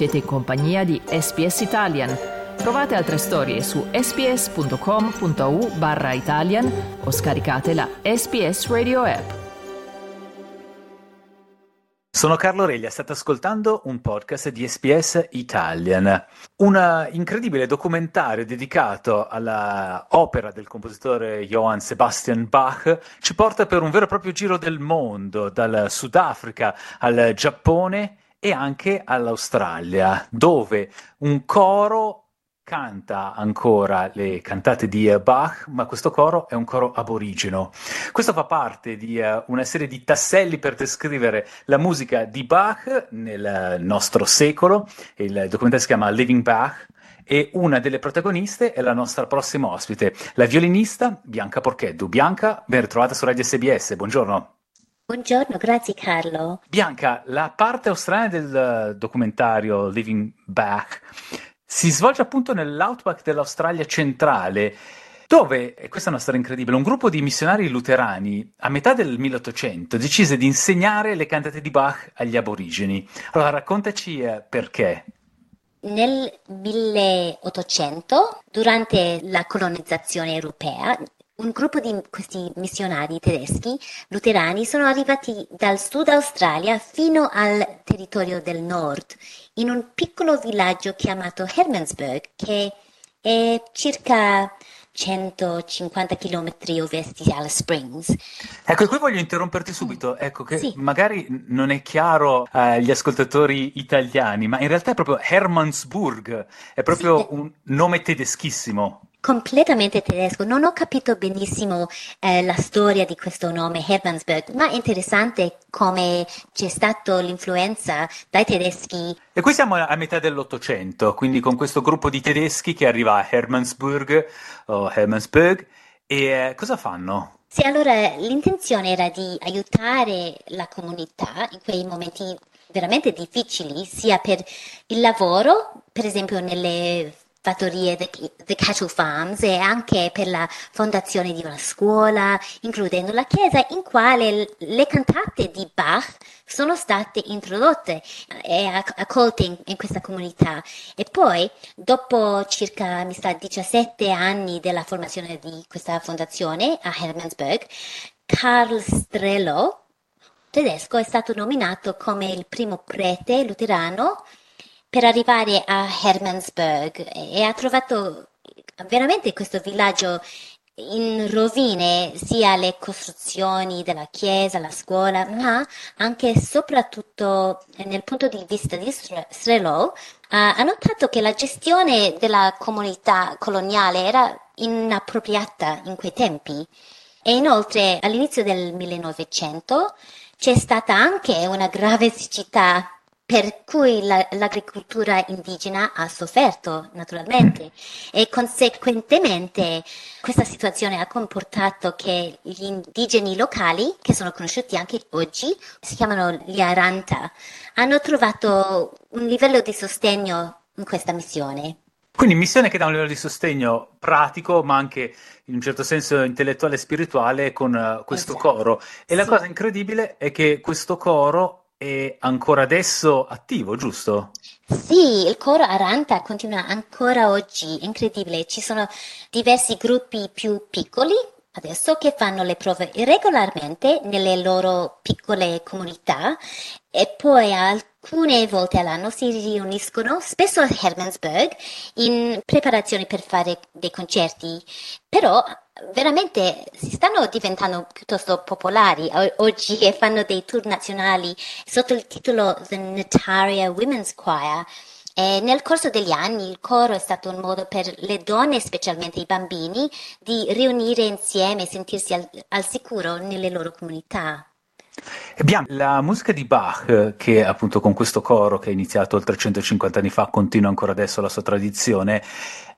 Siete in compagnia di SPS Italian. Trovate altre storie su sps.com.au barra Italian o scaricate la SPS Radio app. Sono Carlo Reglia, state ascoltando un podcast di SPS Italian, un incredibile documentario dedicato all'opera del compositore Johann Sebastian Bach ci porta per un vero e proprio giro del mondo, dal Sudafrica al Giappone e anche all'Australia, dove un coro canta ancora le cantate di Bach, ma questo coro è un coro aborigeno. Questo fa parte di uh, una serie di tasselli per descrivere la musica di Bach nel nostro secolo. Il documentario si chiama Living Bach e una delle protagoniste è la nostra prossima ospite, la violinista Bianca Porcheddu. Bianca, ben ritrovata su Radio SBS, buongiorno. Buongiorno, grazie Carlo. Bianca, la parte australiana del documentario Living Back si svolge appunto nell'outback dell'Australia centrale, dove, e questa è una storia incredibile, un gruppo di missionari luterani a metà del 1800 decise di insegnare le cantate di Bach agli aborigeni. Allora raccontaci eh, perché. Nel 1800, durante la colonizzazione europea, un gruppo di questi missionari tedeschi luterani sono arrivati dal sud Australia fino al territorio del nord, in un piccolo villaggio chiamato Hermannsburg, che è circa 150 km ovest di Alice Springs. Ecco, qui voglio interromperti subito, ecco che sì. magari non è chiaro agli ascoltatori italiani, ma in realtà è proprio Hermannsburg, è proprio sì. un nome tedeschissimo completamente tedesco. Non ho capito benissimo eh, la storia di questo nome Hermannsburg, ma è interessante come c'è stata l'influenza dai tedeschi. E qui siamo a metà dell'Ottocento, quindi con questo gruppo di tedeschi che arriva a Hermannsburg o Hermannsburg e eh, cosa fanno? Sì, allora l'intenzione era di aiutare la comunità in quei momenti veramente difficili, sia per il lavoro, per esempio nelle fattorie The, The Cattle Farms e anche per la fondazione di una scuola, includendo la chiesa, in quale le cantate di Bach sono state introdotte e accolte in, in questa comunità. E poi, dopo circa, mi sa, 17 anni della formazione di questa fondazione a Hermannsburg, Karl Strello, tedesco, è stato nominato come il primo prete luterano per arrivare a Hermannsburg e ha trovato veramente questo villaggio in rovine, sia le costruzioni della chiesa, la scuola, ma anche e soprattutto nel punto di vista di Strelo, ha notato che la gestione della comunità coloniale era inappropriata in quei tempi. E inoltre all'inizio del 1900 c'è stata anche una grave siccità per cui la, l'agricoltura indigena ha sofferto naturalmente e conseguentemente questa situazione ha comportato che gli indigeni locali, che sono conosciuti anche oggi, si chiamano gli Aranta, hanno trovato un livello di sostegno in questa missione. Quindi missione che dà un livello di sostegno pratico, ma anche in un certo senso intellettuale e spirituale con uh, questo esatto. coro. E sì. la cosa incredibile è che questo coro è ancora adesso attivo, giusto? Sì, il coro Aranta continua ancora oggi, incredibile. Ci sono diversi gruppi più piccoli adesso che fanno le prove regolarmente nelle loro piccole comunità e poi alcune volte all'anno si riuniscono, spesso a Hermannsburg, in preparazione per fare dei concerti. Però veramente si stanno diventando piuttosto popolari oggi e fanno dei tour nazionali sotto il titolo The Nataria Women's Choir. E nel corso degli anni il coro è stato un modo per le donne, specialmente i bambini, di riunire insieme e sentirsi al, al sicuro nelle loro comunità. Abbiamo la musica di Bach, che appunto con questo coro che è iniziato oltre 150 anni fa, continua ancora adesso la sua tradizione,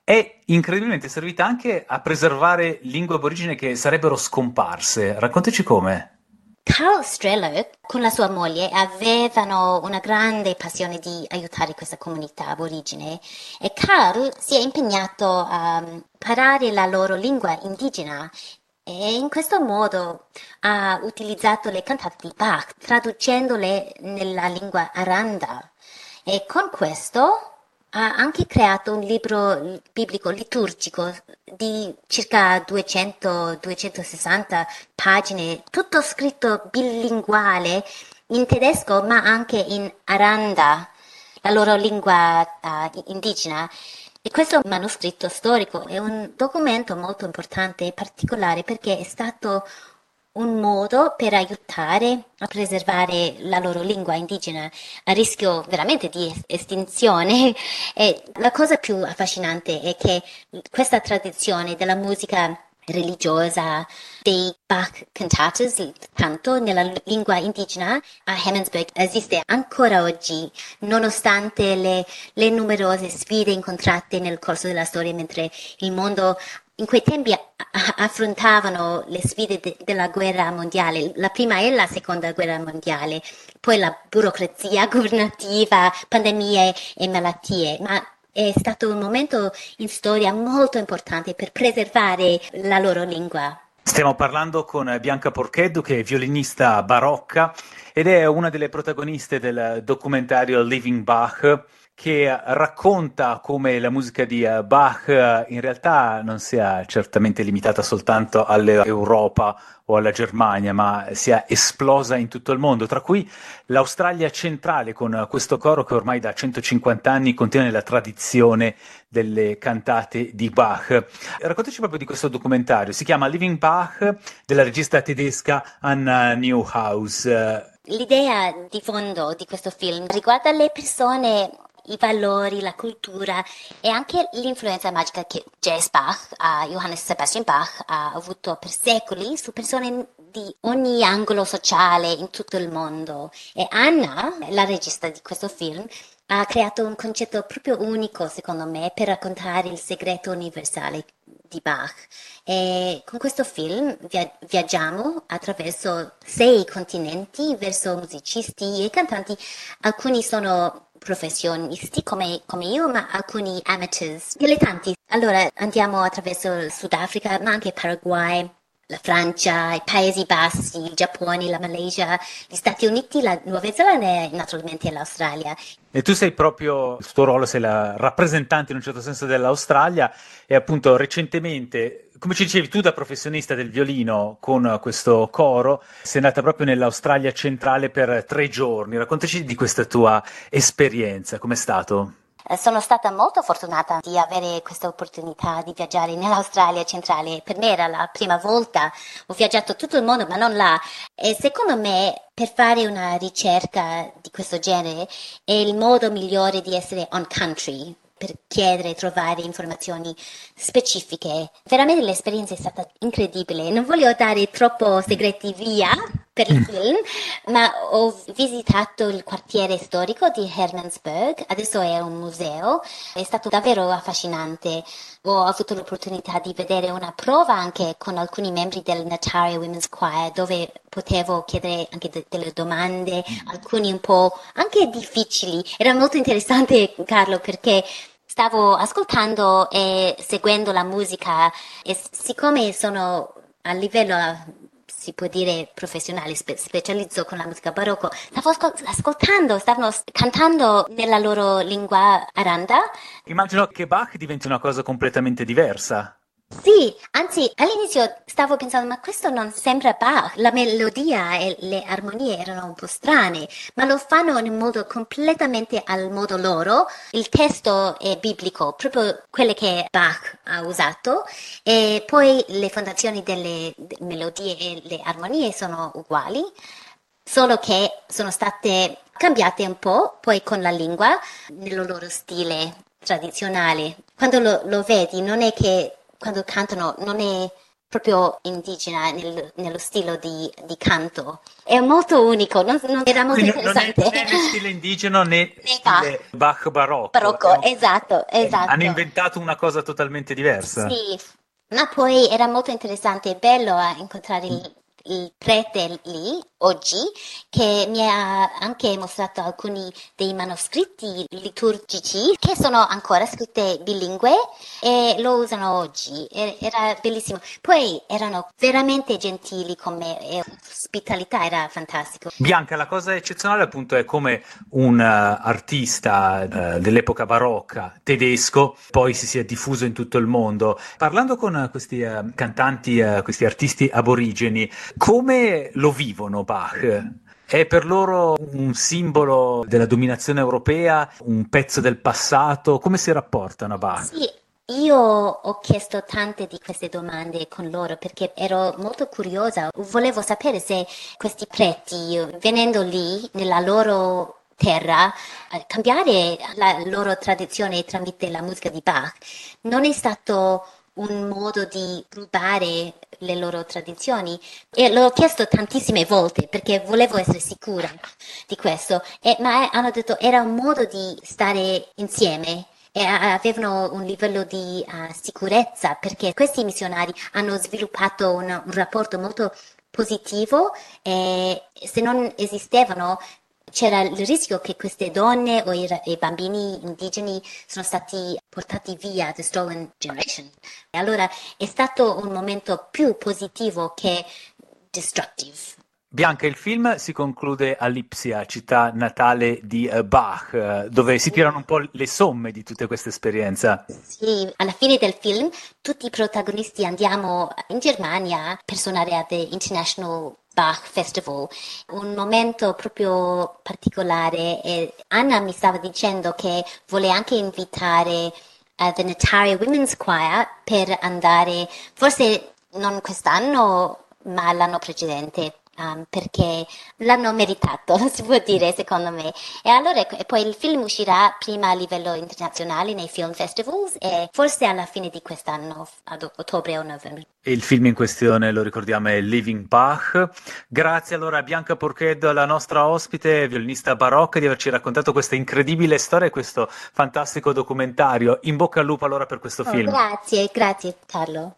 è incredibilmente servita anche a preservare lingue aborigene che sarebbero scomparse. Raccontaci come. Carl Streller con la sua moglie avevano una grande passione di aiutare questa comunità aborigene e Carl si è impegnato a imparare la loro lingua indigena e in questo modo ha utilizzato le cantate di Bach traducendole nella lingua aranda e con questo ha anche creato un libro biblico liturgico di circa 200-260 pagine, tutto scritto bilinguale in tedesco ma anche in aranda, la loro lingua uh, indigena. E questo manoscritto storico è un documento molto importante e particolare perché è stato un modo per aiutare a preservare la loro lingua indigena a rischio veramente di estinzione. E la cosa più affascinante è che questa tradizione della musica religiosa dei Bach cantatas, il canto nella lingua indigena a Hemmensburg esiste ancora oggi, nonostante le, le numerose sfide incontrate nel corso della storia mentre il mondo in quei tempi affrontavano le sfide de- della guerra mondiale, la prima e la seconda guerra mondiale, poi la burocrazia governativa, pandemie e malattie, ma è stato un momento in storia molto importante per preservare la loro lingua. Stiamo parlando con Bianca Porcheddu, che è violinista barocca ed è una delle protagoniste del documentario Living Bach che racconta come la musica di eh, Bach eh, in realtà non sia certamente limitata soltanto all'Europa o alla Germania, ma sia esplosa in tutto il mondo, tra cui l'Australia centrale con questo coro che ormai da 150 anni contiene la tradizione delle cantate di Bach. Raccontaci proprio di questo documentario, si chiama Living Bach della regista tedesca Anna Newhouse. L'idea di fondo di questo film riguarda le persone i valori, la cultura e anche l'influenza magica che J.S. Bach, uh, Johannes Sebastian Bach, ha avuto per secoli su persone di ogni angolo sociale in tutto il mondo. E Anna, la regista di questo film, ha creato un concetto proprio unico, secondo me, per raccontare il segreto universale di Bach. E con questo film via- viaggiamo attraverso sei continenti verso musicisti e cantanti. Alcuni sono professionisti come, come, io, ma alcuni amateurs, dilettanti. Allora andiamo attraverso il Sudafrica, ma anche Paraguay, la Francia, i Paesi Bassi, il Giappone, la Malaysia, gli Stati Uniti, la Nuova Zelanda e naturalmente l'Australia. E tu sei proprio, il tuo ruolo sei la rappresentante in un certo senso dell'Australia e appunto recentemente come ci dicevi tu da professionista del violino con questo coro, sei andata proprio nell'Australia centrale per tre giorni. Raccontaci di questa tua esperienza, com'è stato? Eh, sono stata molto fortunata di avere questa opportunità di viaggiare nell'Australia centrale. Per me era la prima volta, ho viaggiato tutto il mondo, ma non là. E secondo me, per fare una ricerca di questo genere, è il modo migliore di essere on country, per chiedere e trovare informazioni specifiche. Veramente l'esperienza è stata incredibile. Non voglio dare troppo segreti via per il film, ma ho visitato il quartiere storico di Hermannsburg, adesso è un museo, è stato davvero affascinante. Ho avuto l'opportunità di vedere una prova anche con alcuni membri del Nataria Women's Choir dove potevo chiedere anche de- delle domande, alcuni un po' anche difficili. Era molto interessante Carlo perché stavo ascoltando e seguendo la musica e siccome sono a livello si può dire professionale, spe- specializzo con la musica barocco, stavo ascoltando, stavano cantando nella loro lingua aranda. Immagino che Bach diventi una cosa completamente diversa. Sì, anzi all'inizio stavo pensando ma questo non sembra Bach, la melodia e le armonie erano un po' strane, ma lo fanno in modo completamente al modo loro, il testo è biblico, proprio quelle che Bach ha usato. E poi le fondazioni delle melodie e le armonie sono uguali, solo che sono state cambiate un po' poi con la lingua nel loro stile tradizionale. Quando lo, lo vedi non è che quando cantano non è proprio indigena nel, nello stile di, di, canto. È molto unico, non, non era molto Quindi interessante. Non è, né stile indigeno né stile Bach barocco. Barocco, esatto, esatto. Hanno inventato una cosa totalmente diversa. Sì, ma poi era molto interessante e bello incontrare prete lì oggi che mi ha anche mostrato alcuni dei manoscritti liturgici che sono ancora scritte bilingue e lo usano oggi. Era bellissimo. Poi erano veramente gentili con me e l'ospitalità era fantastico. Bianca, la cosa eccezionale appunto è come un uh, artista uh, dell'epoca barocca tedesco poi si sia diffuso in tutto il mondo. Parlando con uh, questi cantanti, questi artisti aborigeni, come lo vivono Bach? È per loro un simbolo della dominazione europea, un pezzo del passato? Come si rapportano a Bach? Sì, io ho chiesto tante di queste domande con loro perché ero molto curiosa. Volevo sapere se questi preti, venendo lì nella loro terra, cambiare la loro tradizione tramite la musica di Bach non è stato un modo di rubare le loro tradizioni. E l'ho chiesto tantissime volte perché volevo essere sicura di questo, e, ma hanno detto era un modo di stare insieme. E avevano un livello di uh, sicurezza perché questi missionari hanno sviluppato un, un rapporto molto positivo e se non esistevano c'era il rischio che queste donne o i, i, bambini indigeni sono stati portati via, the stolen generation. E allora è stato un momento più positivo che destructive. Bianca, il film si conclude a Lipsia, città natale di uh, Bach, uh, dove si tirano un po' le somme di tutte queste esperienze. Sì, alla fine del film tutti i protagonisti andiamo in Germania per suonare a The International Bach Festival, un momento proprio particolare e Anna mi stava dicendo che vuole anche invitare uh, The Natari Women's Choir per andare, forse non quest'anno ma l'anno precedente um, perché l'hanno meritato, si può dire secondo me. E allora e poi il film uscirà prima a livello internazionale nei film festivals e forse alla fine di quest'anno, ad ottobre o novembre. Il film in questione, lo ricordiamo, è Living Bach. Grazie allora a Bianca Porchedo, la nostra ospite, violinista barocca, di averci raccontato questa incredibile storia e questo fantastico documentario. In bocca al lupo allora per questo oh, film. Grazie, grazie Carlo.